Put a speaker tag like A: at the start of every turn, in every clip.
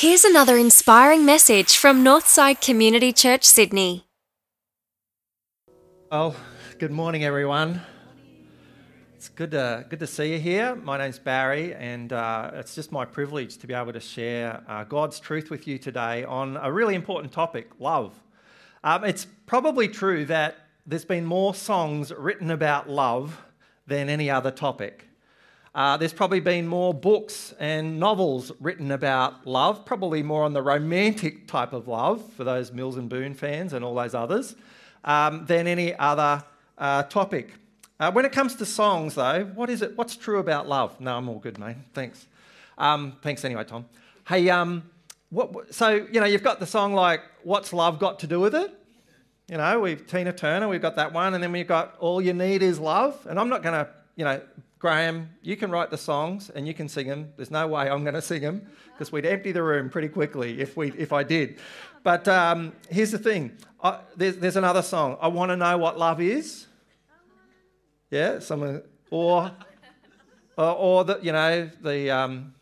A: Here's another inspiring message from Northside Community Church, Sydney.
B: Well, good morning, everyone. It's good to, good to see you here. My name's Barry, and uh, it's just my privilege to be able to share uh, God's truth with you today on a really important topic love. Um, it's probably true that there's been more songs written about love than any other topic. Uh, there's probably been more books and novels written about love, probably more on the romantic type of love for those Mills and Boon fans and all those others, um, than any other uh, topic. Uh, when it comes to songs, though, what is it? What's true about love? No, I'm all good, mate. Thanks. Um, thanks anyway, Tom. Hey, um, what, so you know you've got the song like "What's Love Got to Do with It?" You know, we've Tina Turner, we've got that one, and then we've got "All You Need Is Love." And I'm not going to, you know, Graham, you can write the songs and you can sing them. There's no way I'm going to sing them because we'd empty the room pretty quickly if, we, if I did. But um, here's the thing I, there's, there's another song. I want to know what love is. Yeah, someone, or, or, or the, you know, the um,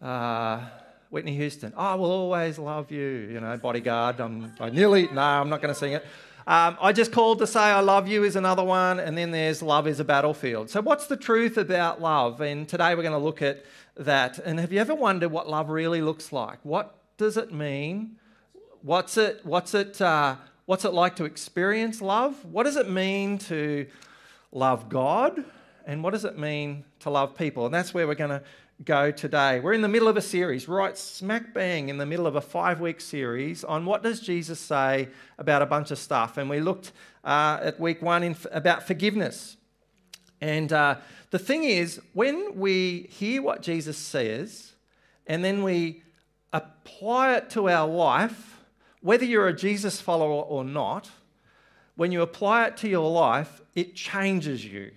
B: uh, Whitney Houston. I will always love you, you know, bodyguard. I'm, I nearly, no, I'm not going to sing it. Um, I just called to say I love you is another one, and then there's love is a battlefield. So, what's the truth about love? And today we're going to look at that. And have you ever wondered what love really looks like? What does it mean? What's it? What's it? Uh, what's it like to experience love? What does it mean to love God? And what does it mean to love people? And that's where we're going to go today. We're in the middle of a series, right smack bang in the middle of a five week series on what does Jesus say about a bunch of stuff. And we looked uh, at week one in, about forgiveness. And uh, the thing is, when we hear what Jesus says and then we apply it to our life, whether you're a Jesus follower or not, when you apply it to your life, it changes you.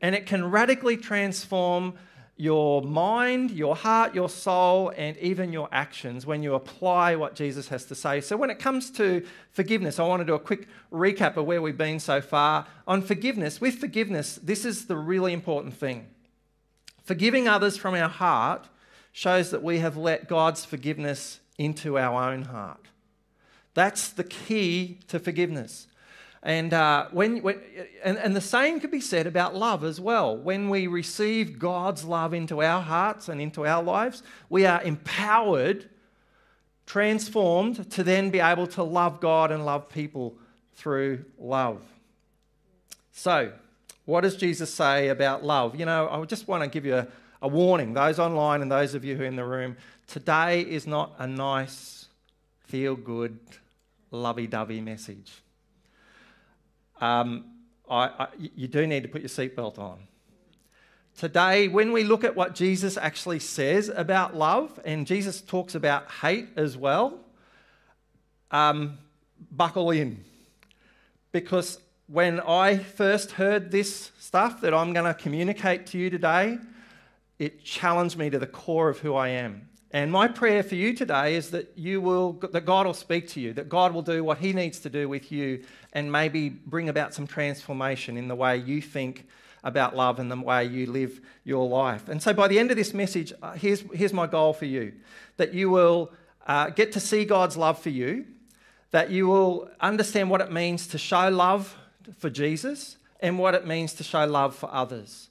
B: And it can radically transform your mind, your heart, your soul, and even your actions when you apply what Jesus has to say. So, when it comes to forgiveness, I want to do a quick recap of where we've been so far. On forgiveness, with forgiveness, this is the really important thing. Forgiving others from our heart shows that we have let God's forgiveness into our own heart. That's the key to forgiveness. And, uh, when, when, and, and the same could be said about love as well. When we receive God's love into our hearts and into our lives, we are empowered, transformed to then be able to love God and love people through love. So, what does Jesus say about love? You know, I just want to give you a, a warning, those online and those of you who are in the room. Today is not a nice, feel good, lovey dovey message um, I, I, you do need to put your seatbelt on. Today, when we look at what Jesus actually says about love, and Jesus talks about hate as well, um, buckle in. Because when I first heard this stuff that I'm going to communicate to you today, it challenged me to the core of who I am. And my prayer for you today is that you will that God will speak to you, that God will do what he needs to do with you and maybe bring about some transformation in the way you think about love and the way you live your life. And so by the end of this message, uh, here's, here's my goal for you that you will uh, get to see God's love for you, that you will understand what it means to show love for Jesus and what it means to show love for others.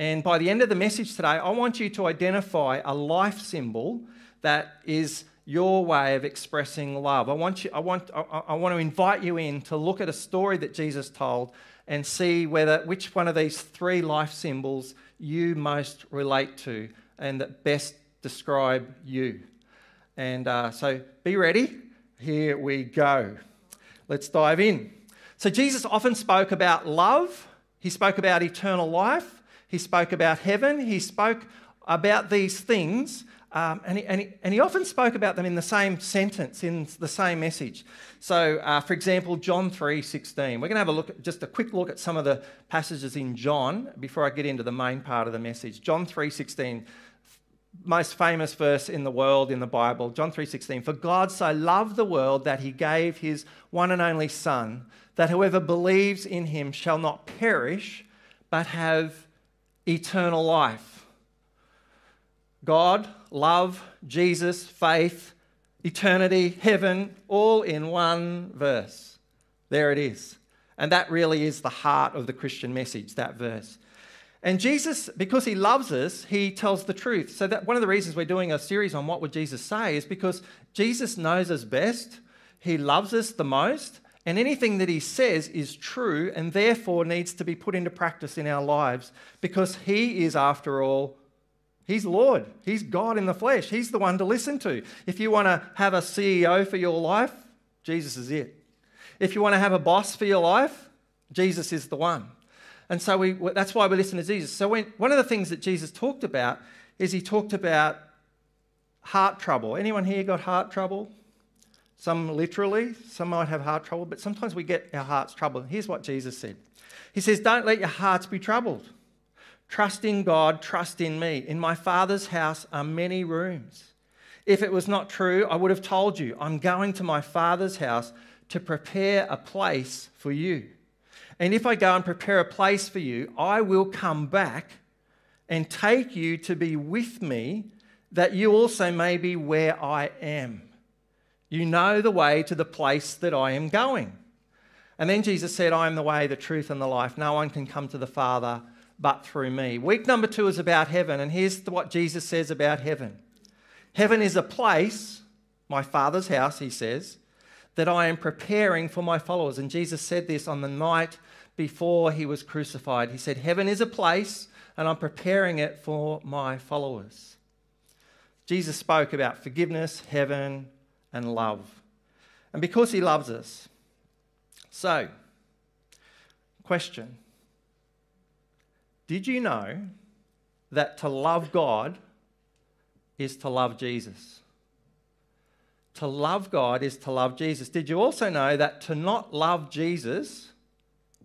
B: And by the end of the message today, I want you to identify a life symbol that is your way of expressing love. I want, you, I, want, I, I want to invite you in to look at a story that Jesus told and see whether which one of these three life symbols you most relate to and that best describe you. And uh, so be ready. Here we go. Let's dive in. So, Jesus often spoke about love, he spoke about eternal life, he spoke about heaven. He spoke about these things. Um, and, he, and, he, and, he, often spoke about them in the same sentence, in the same message. So, uh, for example, John 3.16. We're going to have a look at, just a quick look at some of the passages in John before I get into the main part of the message. John 3.16, most famous verse in the world in the Bible. John 3.16, For God so loved the world that he gave his one and only Son, that whoever believes in him shall not perish, but have eternal life. God, love, Jesus, faith, eternity, heaven, all in one verse. There it is. And that really is the heart of the Christian message, that verse. And Jesus, because he loves us, he tells the truth. So that one of the reasons we're doing a series on what would Jesus say is because Jesus knows us best, he loves us the most, and anything that he says is true and therefore needs to be put into practice in our lives because he is, after all, He's Lord. He's God in the flesh. He's the one to listen to. If you want to have a CEO for your life, Jesus is it. If you want to have a boss for your life, Jesus is the one. And so we, that's why we listen to Jesus. So when, one of the things that Jesus talked about is he talked about heart trouble. Anyone here got heart trouble? Some literally, some might have heart trouble, but sometimes we get our hearts troubled. Here's what Jesus said He says, Don't let your hearts be troubled. Trust in God, trust in me. In my Father's house are many rooms. If it was not true, I would have told you, I'm going to my Father's house to prepare a place for you. And if I go and prepare a place for you, I will come back and take you to be with me, that you also may be where I am. You know the way to the place that I am going. And then Jesus said, I am the way, the truth, and the life. No one can come to the Father but through me. Week number two is about heaven, and here's what Jesus says about heaven Heaven is a place, my Father's house, he says, that I am preparing for my followers. And Jesus said this on the night before he was crucified. He said, Heaven is a place, and I'm preparing it for my followers. Jesus spoke about forgiveness, heaven, and love. And because he loves us. So, question did you know that to love God is to love Jesus? To love God is to love Jesus. Did you also know that to not love Jesus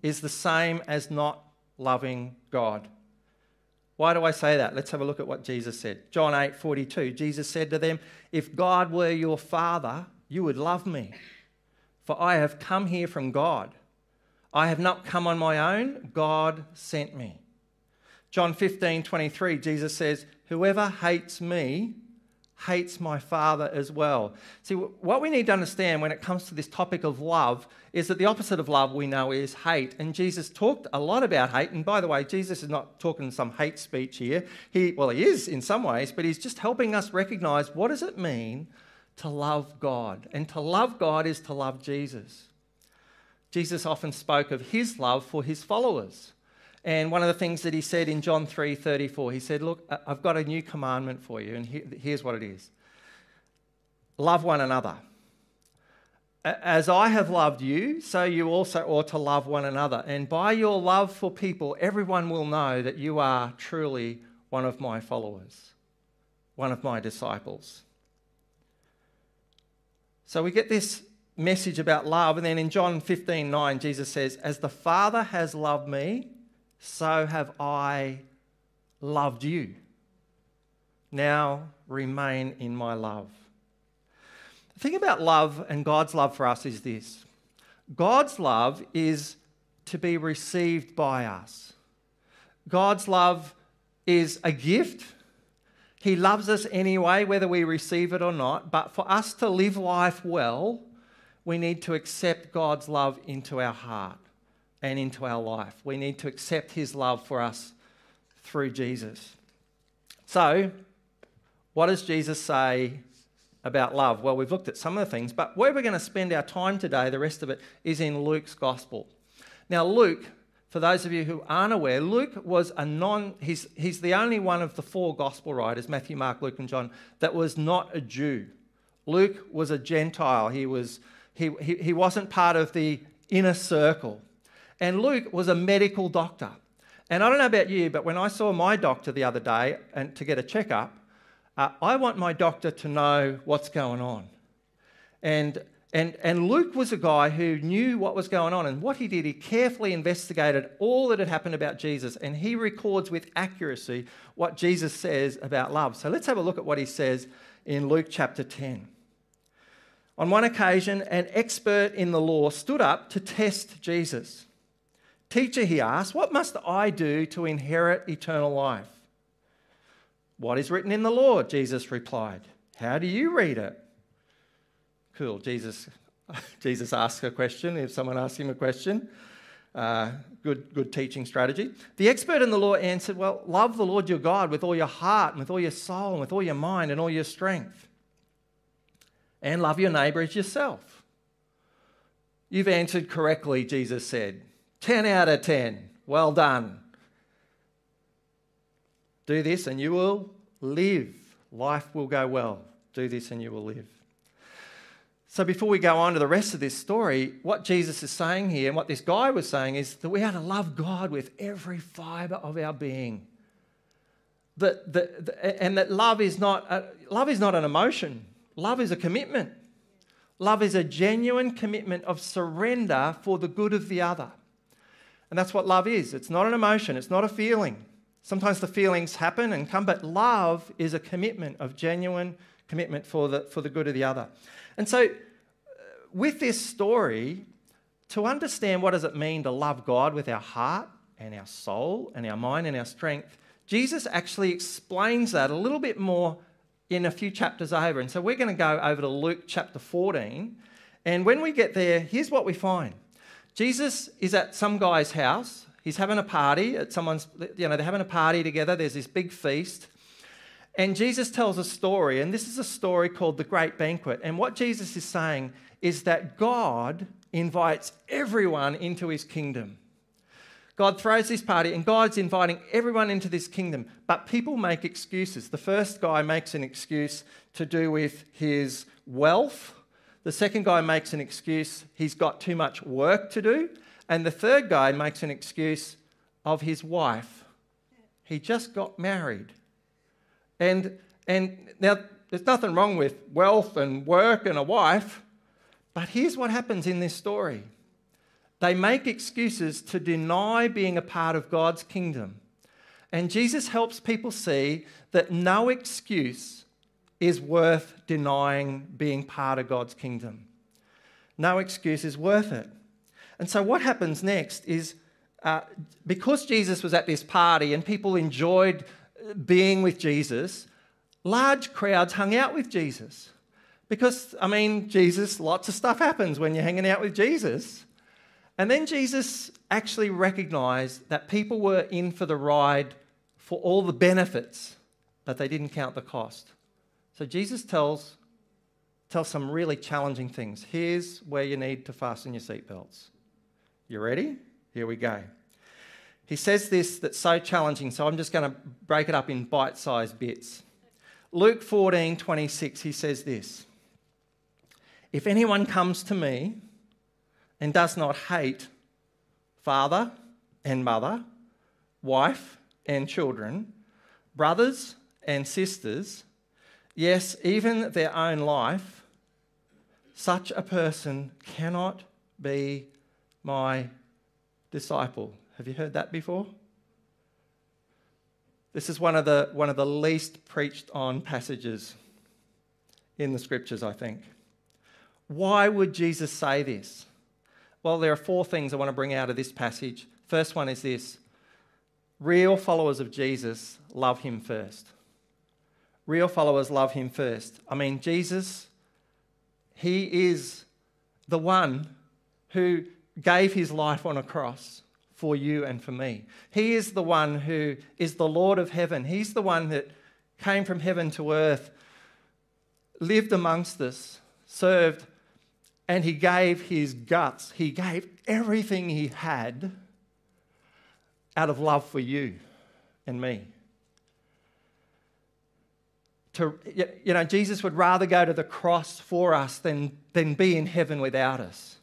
B: is the same as not loving God? Why do I say that? Let's have a look at what Jesus said. John 8 42. Jesus said to them, If God were your Father, you would love me, for I have come here from God. I have not come on my own, God sent me. John 15, 23, Jesus says, Whoever hates me hates my Father as well. See, what we need to understand when it comes to this topic of love is that the opposite of love we know is hate. And Jesus talked a lot about hate. And by the way, Jesus is not talking some hate speech here. He, well, he is in some ways, but he's just helping us recognize what does it mean to love God. And to love God is to love Jesus. Jesus often spoke of his love for his followers. And one of the things that he said in John 3:34, he said, "Look, I've got a new commandment for you, and here's what it is: love one another. As I have loved you, so you also ought to love one another. And by your love for people, everyone will know that you are truly one of my followers, one of my disciples." So we get this message about love, and then in John 15:9, Jesus says, "As the Father has loved me." So have I loved you. Now remain in my love. The thing about love and God's love for us is this God's love is to be received by us. God's love is a gift. He loves us anyway, whether we receive it or not. But for us to live life well, we need to accept God's love into our heart and into our life. We need to accept His love for us through Jesus. So, what does Jesus say about love? Well, we've looked at some of the things, but where we're going to spend our time today, the rest of it, is in Luke's Gospel. Now, Luke, for those of you who aren't aware, Luke was a non, he's, he's the only one of the four Gospel writers, Matthew, Mark, Luke, and John, that was not a Jew. Luke was a Gentile. He, was, he, he, he wasn't part of the inner circle. And Luke was a medical doctor. And I don't know about you, but when I saw my doctor the other day and to get a checkup, uh, I want my doctor to know what's going on. And, and, and Luke was a guy who knew what was going on. And what he did, he carefully investigated all that had happened about Jesus. And he records with accuracy what Jesus says about love. So let's have a look at what he says in Luke chapter 10. On one occasion, an expert in the law stood up to test Jesus. Teacher, he asked, what must I do to inherit eternal life? What is written in the law? Jesus replied. How do you read it? Cool. Jesus, Jesus asks a question if someone asks him a question. Uh, good, good teaching strategy. The expert in the law answered, Well, love the Lord your God with all your heart, and with all your soul, and with all your mind, and all your strength. And love your neighbour as yourself. You've answered correctly, Jesus said. 10 out of 10. Well done. Do this and you will live. Life will go well. Do this and you will live. So, before we go on to the rest of this story, what Jesus is saying here and what this guy was saying is that we are to love God with every fibre of our being. That, that, and that love is, not a, love is not an emotion, love is a commitment. Love is a genuine commitment of surrender for the good of the other. And that's what love is it's not an emotion, it's not a feeling. Sometimes the feelings happen and come, but love is a commitment of genuine commitment for the, for the good of the other. And so, uh, with this story, to understand what does it mean to love God with our heart and our soul and our mind and our strength, Jesus actually explains that a little bit more in a few chapters over. And so we're going to go over to Luke chapter 14. And when we get there, here's what we find Jesus is at some guy's house He's having a party at someone's, you know, they're having a party together. There's this big feast. And Jesus tells a story, and this is a story called the Great Banquet. And what Jesus is saying is that God invites everyone into his kingdom. God throws this party, and God's inviting everyone into this kingdom. But people make excuses. The first guy makes an excuse to do with his wealth. The second guy makes an excuse he's got too much work to do. And the third guy makes an excuse of his wife. He just got married. And, and now, there's nothing wrong with wealth and work and a wife, but here's what happens in this story they make excuses to deny being a part of God's kingdom. And Jesus helps people see that no excuse is worth denying being part of God's kingdom. No excuse is worth it. And so, what happens next is uh, because Jesus was at this party and people enjoyed being with Jesus, large crowds hung out with Jesus. Because, I mean, Jesus, lots of stuff happens when you're hanging out with Jesus. And then Jesus actually recognized that people were in for the ride for all the benefits, but they didn't count the cost. So Jesus tells, tells some really challenging things. Here's where you need to fasten your seatbelts. You ready? Here we go. He says this that's so challenging, so I'm just going to break it up in bite sized bits. Luke 14 26, he says this If anyone comes to me and does not hate father and mother, wife and children, brothers and sisters, yes, even their own life, such a person cannot be my disciple. Have you heard that before? This is one of the, one of the least preached on passages in the scriptures, I think. Why would Jesus say this? Well, there are four things I want to bring out of this passage. First one is this real followers of Jesus love him first. Real followers love him first. I mean, Jesus, he is the one who gave his life on a cross for you and for me. He is the one who is the Lord of heaven. He's the one that came from heaven to earth, lived amongst us, served, and he gave his guts. He gave everything he had out of love for you and me. To, you know, Jesus would rather go to the cross for us than, than be in heaven without us.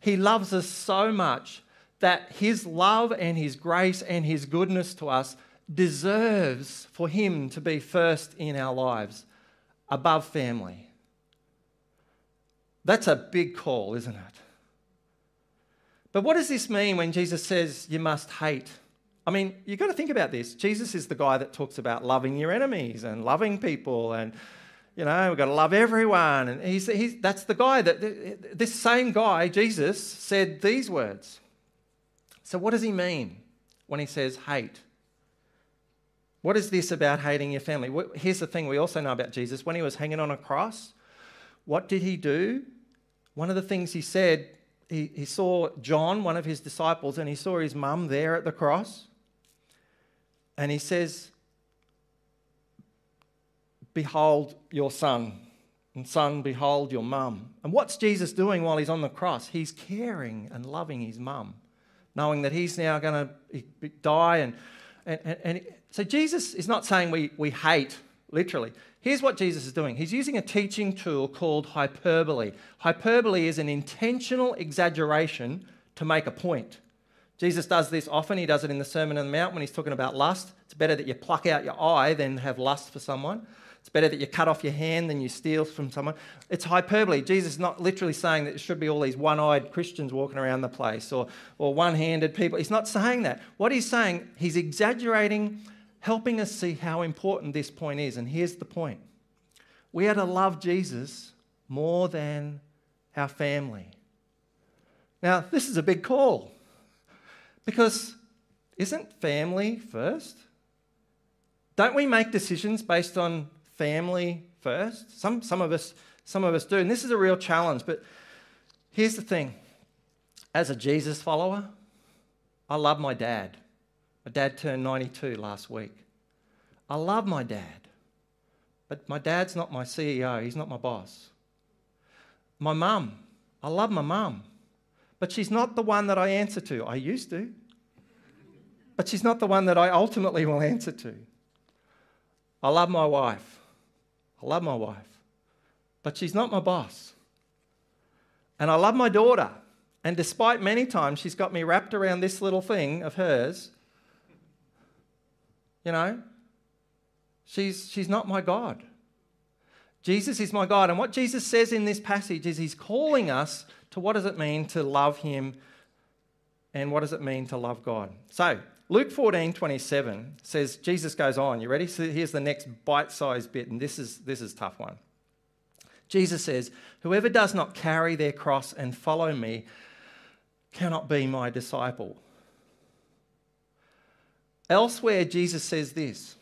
B: He loves us so much that His love and His grace and His goodness to us deserves for Him to be first in our lives, above family. That's a big call, isn't it? But what does this mean when Jesus says you must hate? I mean, you've got to think about this. Jesus is the guy that talks about loving your enemies and loving people and you know, we've got to love everyone. And he's, he's, that's the guy that, this same guy, Jesus, said these words. So, what does he mean when he says hate? What is this about hating your family? Here's the thing we also know about Jesus. When he was hanging on a cross, what did he do? One of the things he said, he, he saw John, one of his disciples, and he saw his mum there at the cross. And he says, Behold your son, and son, behold your mum. And what's Jesus doing while he's on the cross? He's caring and loving his mum, knowing that he's now going to die and and, and, and so Jesus is not saying we, we hate, literally. Here's what Jesus is doing He's using a teaching tool called hyperbole. Hyperbole is an intentional exaggeration to make a point. Jesus does this often. He does it in the Sermon on the Mount when he's talking about lust. It's better that you pluck out your eye than have lust for someone. It's better that you cut off your hand than you steal from someone. It's hyperbole. Jesus is not literally saying that there should be all these one eyed Christians walking around the place or, or one handed people. He's not saying that. What he's saying, he's exaggerating, helping us see how important this point is. And here's the point we are to love Jesus more than our family. Now, this is a big call because isn't family first? Don't we make decisions based on family first. Some, some, of us, some of us do. And this is a real challenge. But here's the thing as a Jesus follower, I love my dad. My dad turned 92 last week. I love my dad. But my dad's not my CEO, he's not my boss. My mum, I love my mum. But she's not the one that I answer to. I used to. But she's not the one that I ultimately will answer to. I love my wife. I love my wife, but she's not my boss. And I love my daughter. And despite many times she's got me wrapped around this little thing of hers, you know, she's, she's not my God. Jesus is my God. And what Jesus says in this passage is he's calling us to what does it mean to love him and what does it mean to love God. So, Luke 14, 27 says, Jesus goes on. You ready? So here's the next bite sized bit, and this is, this is tough one. Jesus says, Whoever does not carry their cross and follow me cannot be my disciple. Elsewhere, Jesus says this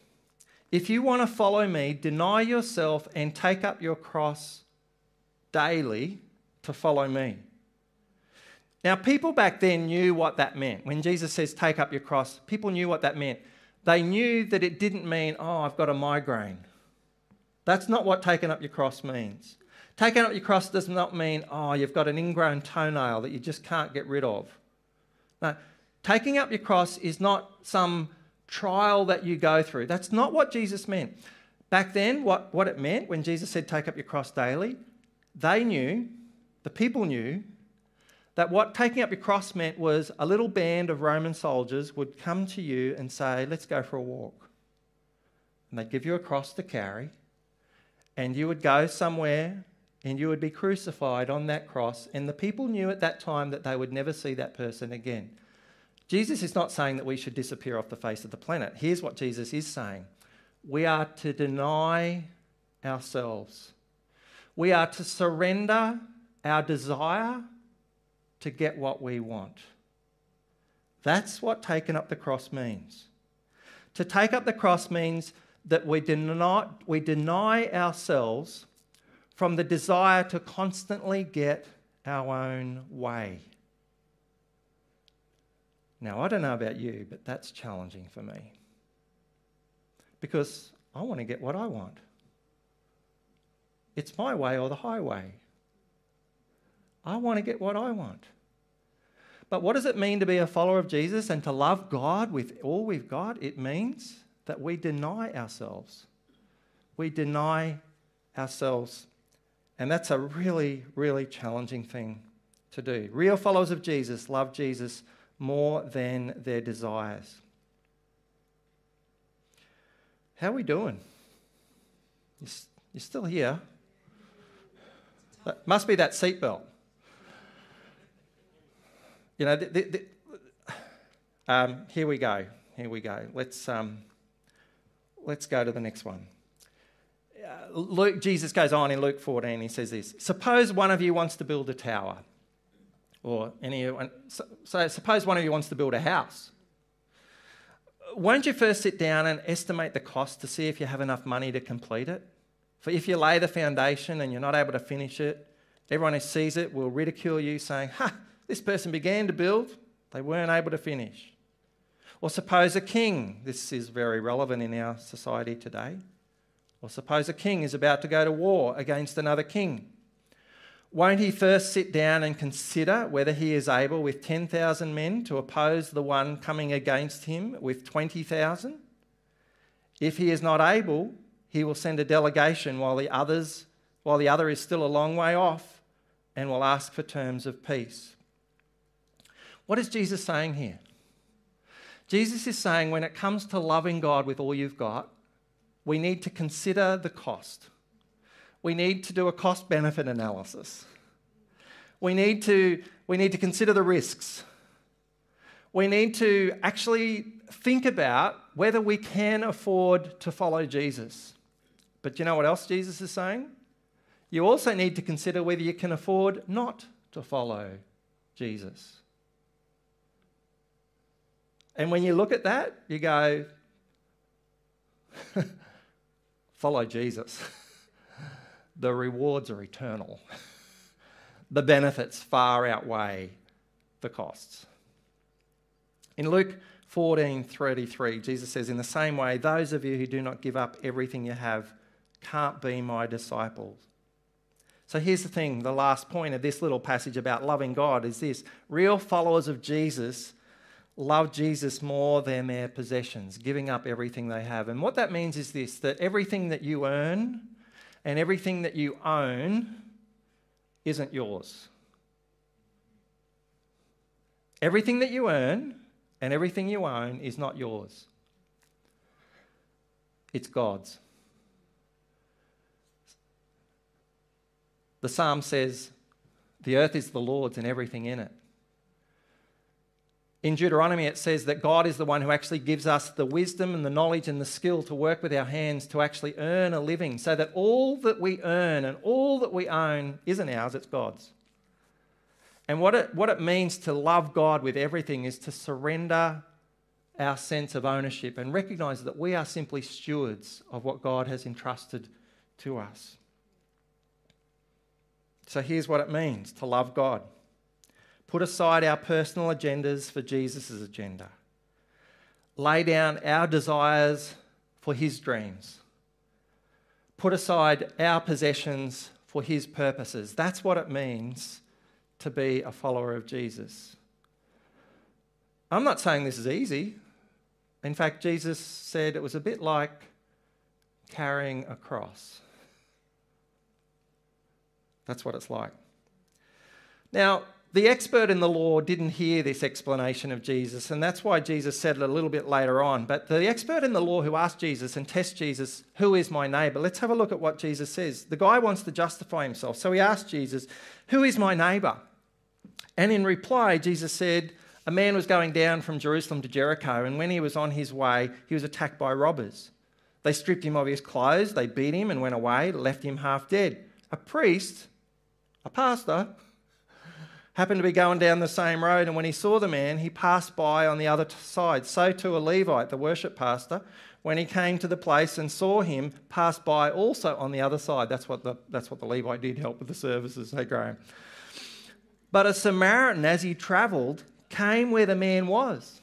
B: If you want to follow me, deny yourself and take up your cross daily to follow me. Now, people back then knew what that meant. When Jesus says, take up your cross, people knew what that meant. They knew that it didn't mean, oh, I've got a migraine. That's not what taking up your cross means. Taking up your cross does not mean, oh, you've got an ingrown toenail that you just can't get rid of. No, taking up your cross is not some trial that you go through. That's not what Jesus meant. Back then, what, what it meant when Jesus said, take up your cross daily, they knew, the people knew, that what taking up your cross meant was a little band of Roman soldiers would come to you and say, Let's go for a walk. And they'd give you a cross to carry, and you would go somewhere and you would be crucified on that cross. And the people knew at that time that they would never see that person again. Jesus is not saying that we should disappear off the face of the planet. Here's what Jesus is saying we are to deny ourselves, we are to surrender our desire to get what we want. That's what taking up the cross means. To take up the cross means that we deny, we deny ourselves from the desire to constantly get our own way. Now, I don't know about you, but that's challenging for me. Because I want to get what I want. It's my way or the highway. I want to get what I want. But what does it mean to be a follower of Jesus and to love God with all we've got? It means that we deny ourselves. We deny ourselves. And that's a really, really challenging thing to do. Real followers of Jesus love Jesus more than their desires. How are we doing? You're still here. Must be that seatbelt. You know, the, the, the, um, here we go. Here we go. Let's, um, let's go to the next one. Uh, Luke, Jesus goes on in Luke 14, he says this Suppose one of you wants to build a tower, or any, so, so suppose one of you wants to build a house. won't you first sit down and estimate the cost to see if you have enough money to complete it? For if you lay the foundation and you're not able to finish it, everyone who sees it will ridicule you, saying, Ha, this person began to build, they weren't able to finish. Or suppose a king, this is very relevant in our society today. Or suppose a king is about to go to war against another king. Won't he first sit down and consider whether he is able with 10,000 men to oppose the one coming against him with 20,000? If he is not able, he will send a delegation while the others while the other is still a long way off and will ask for terms of peace. What is Jesus saying here? Jesus is saying when it comes to loving God with all you've got, we need to consider the cost. We need to do a cost benefit analysis. We need to, we need to consider the risks. We need to actually think about whether we can afford to follow Jesus. But you know what else Jesus is saying? You also need to consider whether you can afford not to follow Jesus. And when you look at that, you go, follow Jesus. the rewards are eternal. the benefits far outweigh the costs. In Luke 14:33, Jesus says, "In the same way, those of you who do not give up everything you have can't be my disciples. So here's the thing the last point of this little passage about loving God is this real followers of Jesus love Jesus more than their possessions, giving up everything they have. And what that means is this that everything that you earn and everything that you own isn't yours. Everything that you earn and everything you own is not yours, it's God's. The psalm says, The earth is the Lord's and everything in it. In Deuteronomy, it says that God is the one who actually gives us the wisdom and the knowledge and the skill to work with our hands to actually earn a living, so that all that we earn and all that we own isn't ours, it's God's. And what it, what it means to love God with everything is to surrender our sense of ownership and recognize that we are simply stewards of what God has entrusted to us. So here's what it means to love God put aside our personal agendas for Jesus' agenda, lay down our desires for his dreams, put aside our possessions for his purposes. That's what it means to be a follower of Jesus. I'm not saying this is easy. In fact, Jesus said it was a bit like carrying a cross. That's what it's like. Now, the expert in the law didn't hear this explanation of Jesus, and that's why Jesus said it a little bit later on. But the expert in the law who asked Jesus and test Jesus, Who is my neighbour? Let's have a look at what Jesus says. The guy wants to justify himself, so he asked Jesus, Who is my neighbour? And in reply, Jesus said, A man was going down from Jerusalem to Jericho, and when he was on his way, he was attacked by robbers. They stripped him of his clothes, they beat him, and went away, left him half dead. A priest a pastor, happened to be going down the same road, and when he saw the man, he passed by on the other side. So too a Levite, the worship pastor, when he came to the place and saw him, passed by also on the other side. That's what the, that's what the Levite did help with the services, hey Graham. But a Samaritan, as he travelled, came where the man was.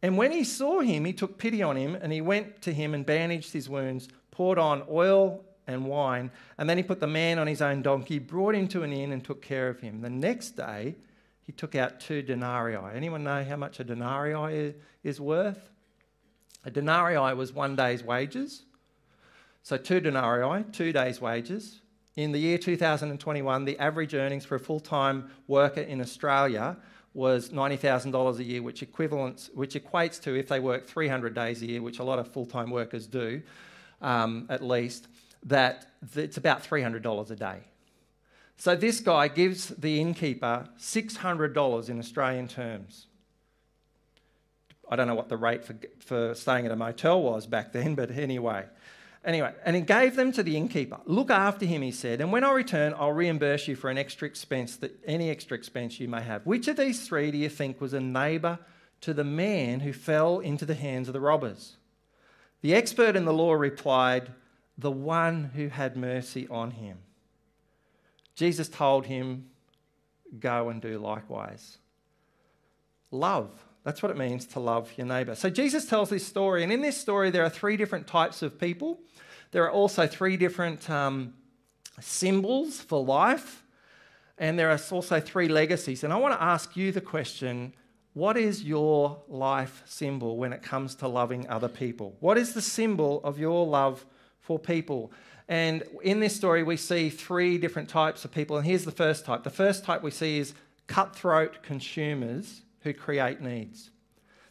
B: And when he saw him, he took pity on him, and he went to him and bandaged his wounds, poured on oil and wine. And then he put the man on his own donkey, brought him to an inn, and took care of him. The next day, he took out two denarii. Anyone know how much a denarii is worth? A denarii was one day's wages. So, two denarii, two days' wages. In the year 2021, the average earnings for a full time worker in Australia was $90,000 a year, which, equivalents, which equates to if they work 300 days a year, which a lot of full time workers do um, at least, that it's about $300 a day. So this guy gives the innkeeper $600 in Australian terms. I don't know what the rate for, for staying at a motel was back then, but anyway. Anyway, and he gave them to the innkeeper. Look after him, he said, and when I return, I'll reimburse you for an extra expense that any extra expense you may have. Which of these three do you think was a neighbour to the man who fell into the hands of the robbers? The expert in the law replied, The one who had mercy on him. Jesus told him, Go and do likewise. Love. That's what it means to love your neighbour. So Jesus tells this story, and in this story, there are three different types of people. There are also three different um, symbols for life, and there are also three legacies. And I want to ask you the question what is your life symbol when it comes to loving other people? What is the symbol of your love for people? And in this story, we see three different types of people. And here's the first type the first type we see is cutthroat consumers who create needs.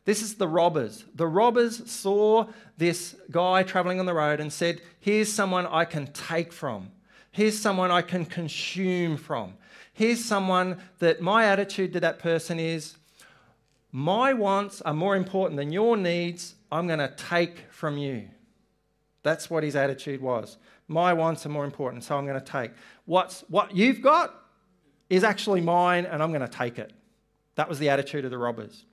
B: This is the robbers. The robbers saw this guy traveling on the road and said, Here's someone I can take from. Here's someone I can consume from. Here's someone that my attitude to that person is, my wants are more important than your needs. I'm going to take from you. That's what his attitude was. My wants are more important, so I'm going to take. What's, what you've got is actually mine, and I'm going to take it. That was the attitude of the robbers.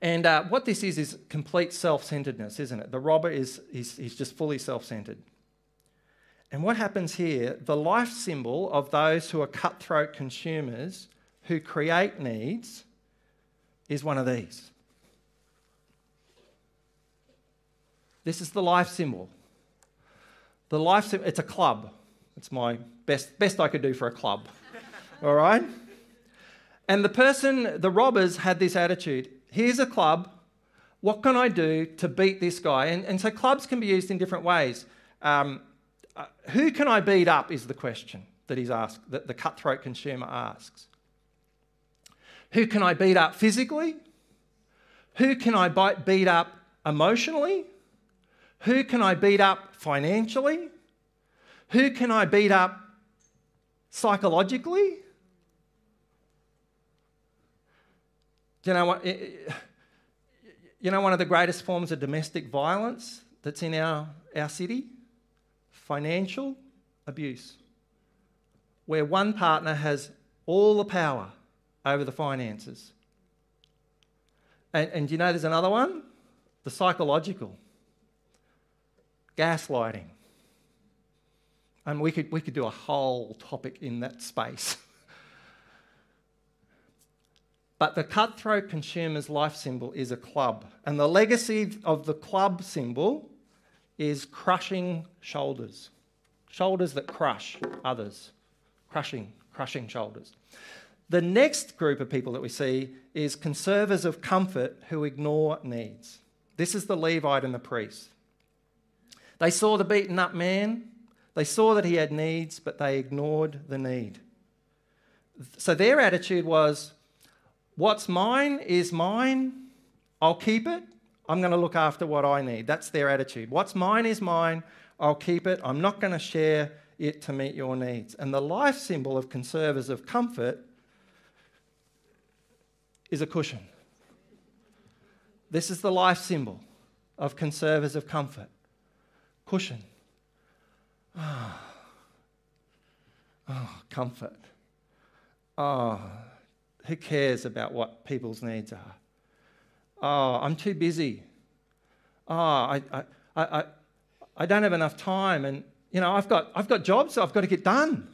B: And uh, what this is, is complete self centeredness, isn't it? The robber is he's, he's just fully self centered. And what happens here, the life symbol of those who are cutthroat consumers who create needs is one of these. This is the life symbol. The life symbol, it's a club. It's my best, best I could do for a club. All right? And the person, the robbers, had this attitude here's a club. What can I do to beat this guy? And, and so clubs can be used in different ways. Um, uh, who can I beat up is the question that he's asked, that the cutthroat consumer asks. Who can I beat up physically? Who can I beat up emotionally? Who can I beat up financially? Who can I beat up psychologically? Do you know what? You know one of the greatest forms of domestic violence that's in our, our city? Financial abuse. Where one partner has all the power over the finances. And, and you know there's another one? The psychological. Gaslighting. And we could, we could do a whole topic in that space. but the cutthroat consumer's life symbol is a club. And the legacy of the club symbol is crushing shoulders. Shoulders that crush others. Crushing, crushing shoulders. The next group of people that we see is conservers of comfort who ignore needs. This is the Levite and the priest. They saw the beaten up man, they saw that he had needs, but they ignored the need. So their attitude was what's mine is mine, I'll keep it, I'm going to look after what I need. That's their attitude. What's mine is mine, I'll keep it, I'm not going to share it to meet your needs. And the life symbol of conservers of comfort is a cushion. This is the life symbol of conservers of comfort. Cushion. Oh, oh comfort. Oh, who cares about what people's needs are? Oh, I'm too busy. Oh, I, I, I, I don't have enough time. And, you know, I've got, I've got jobs I've got to get done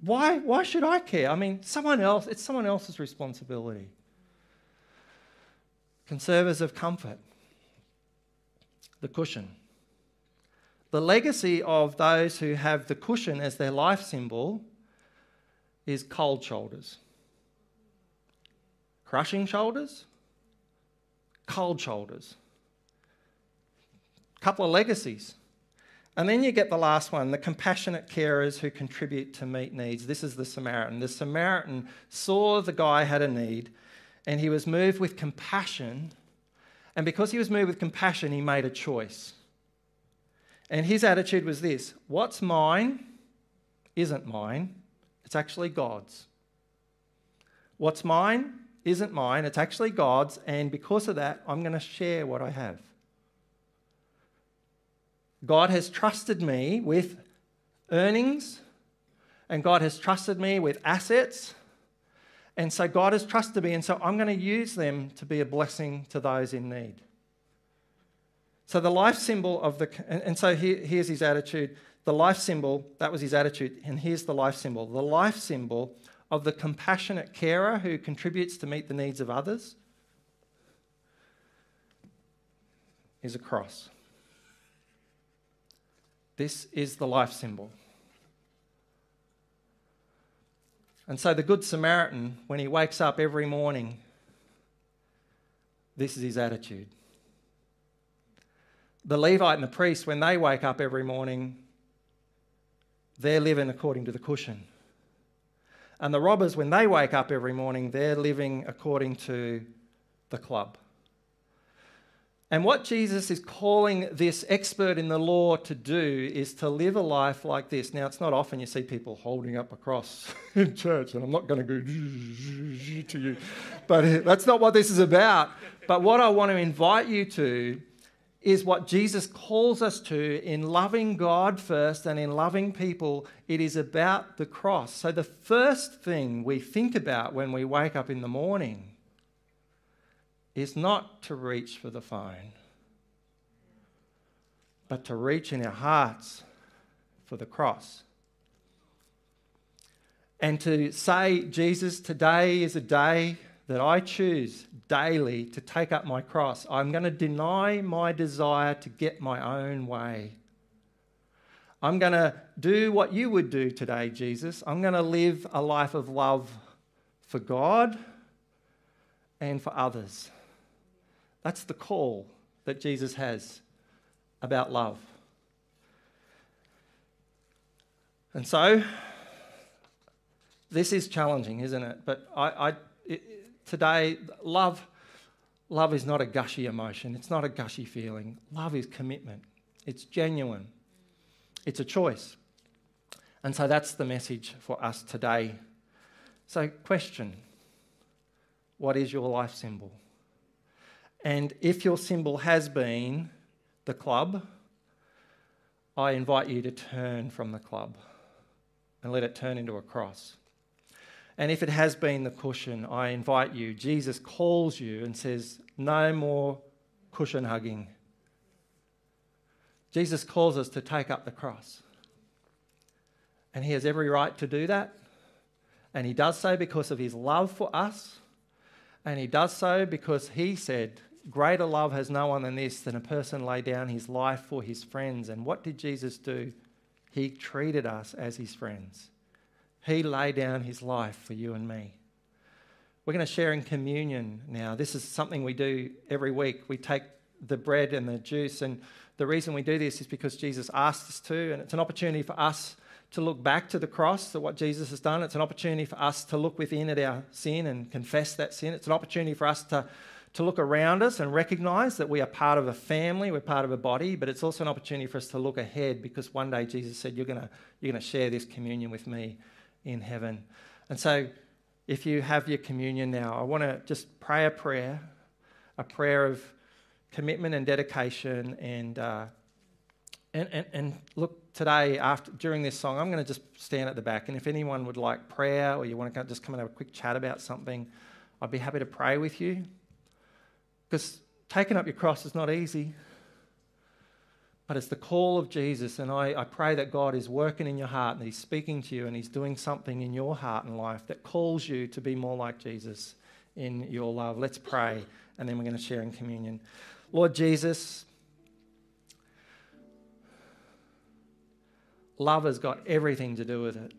B: why, why should I care? I mean, someone else, it's someone else's responsibility. Conservers of comfort, the cushion. The legacy of those who have the cushion as their life symbol is cold shoulders. Crushing shoulders, cold shoulders. A couple of legacies. And then you get the last one the compassionate carers who contribute to meet needs. This is the Samaritan. The Samaritan saw the guy had a need and he was moved with compassion. And because he was moved with compassion, he made a choice. And his attitude was this what's mine isn't mine, it's actually God's. What's mine isn't mine, it's actually God's. And because of that, I'm going to share what I have. God has trusted me with earnings, and God has trusted me with assets, And so God has trusted me, and so I'm going to use them to be a blessing to those in need. So the life symbol of the, and, and so here, here's his attitude. The life symbol, that was his attitude, and here's the life symbol. The life symbol of the compassionate carer who contributes to meet the needs of others is a cross. This is the life symbol. And so the Good Samaritan, when he wakes up every morning, this is his attitude. The Levite and the priest, when they wake up every morning, they're living according to the cushion. And the robbers, when they wake up every morning, they're living according to the club. And what Jesus is calling this expert in the law to do is to live a life like this. Now, it's not often you see people holding up a cross in church, and I'm not going to go to you, but that's not what this is about. But what I want to invite you to is what Jesus calls us to in loving God first and in loving people. It is about the cross. So, the first thing we think about when we wake up in the morning is not to reach for the phone, but to reach in our hearts for the cross. And to say, Jesus, today is a day that I choose daily to take up my cross. I'm going to deny my desire to get my own way. I'm going to do what you would do today, Jesus. I'm going to live a life of love for God and for others. That's the call that Jesus has about love. And so, this is challenging, isn't it? But I, I it, today, love, love is not a gushy emotion. It's not a gushy feeling. Love is commitment. It's genuine. It's a choice. And so that's the message for us today. So, question What is your life symbol? And if your symbol has been the club, I invite you to turn from the club and let it turn into a cross. And if it has been the cushion, I invite you. Jesus calls you and says, No more cushion hugging. Jesus calls us to take up the cross. And he has every right to do that. And he does so because of his love for us. And he does so because he said, Greater love has no one than this, than a person lay down his life for his friends. And what did Jesus do? He treated us as his friends. He laid down his life for you and me. We're going to share in communion now. This is something we do every week. We take the bread and the juice, and the reason we do this is because Jesus asked us to, and it's an opportunity for us to look back to the cross, at what Jesus has done. It's an opportunity for us to look within at our sin and confess that sin. It's an opportunity for us to to look around us and recognize that we are part of a family, we're part of a body, but it's also an opportunity for us to look ahead because one day Jesus said, You're going to you're going to share this communion with me in heaven. And so, if you have your communion now, I want to just pray a prayer, a prayer of commitment and dedication. And, uh, and, and, and look, today, after, during this song, I'm going to just stand at the back. And if anyone would like prayer or you want to just come and have a quick chat about something, I'd be happy to pray with you. Because taking up your cross is not easy, but it's the call of Jesus. And I, I pray that God is working in your heart and He's speaking to you and He's doing something in your heart and life that calls you to be more like Jesus in your love. Let's pray, and then we're going to share in communion. Lord Jesus, love has got everything to do with it.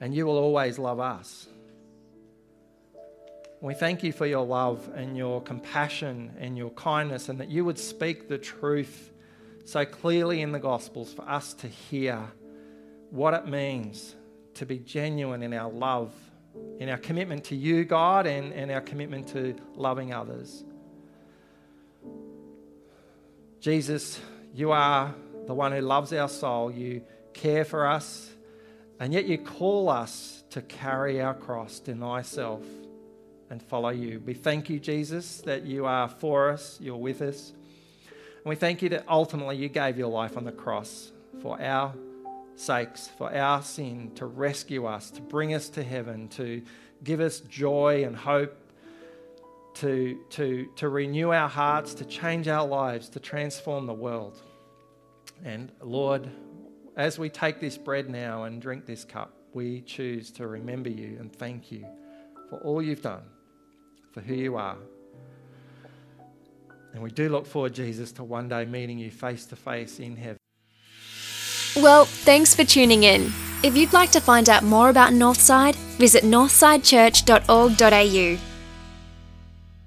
B: And you will always love us. We thank you for your love and your compassion and your kindness, and that you would speak the truth so clearly in the Gospels for us to hear what it means to be genuine in our love, in our commitment to you, God, and, and our commitment to loving others. Jesus, you are the one who loves our soul. You care for us, and yet you call us to carry our cross, deny self and follow you. We thank you, Jesus, that you are for us, you're with us. And we thank you that ultimately you gave your life on the cross for our sakes, for our sin, to rescue us, to bring us to heaven, to give us joy and hope, to, to, to renew our hearts, to change our lives, to transform the world. And Lord, as we take this bread now and drink this cup, we choose to remember you and thank you for all you've done, for who you are. And we do look forward, Jesus, to one day meeting you face to face in heaven.
A: Well, thanks for tuning in. If you'd like to find out more about Northside, visit northsidechurch.org.au.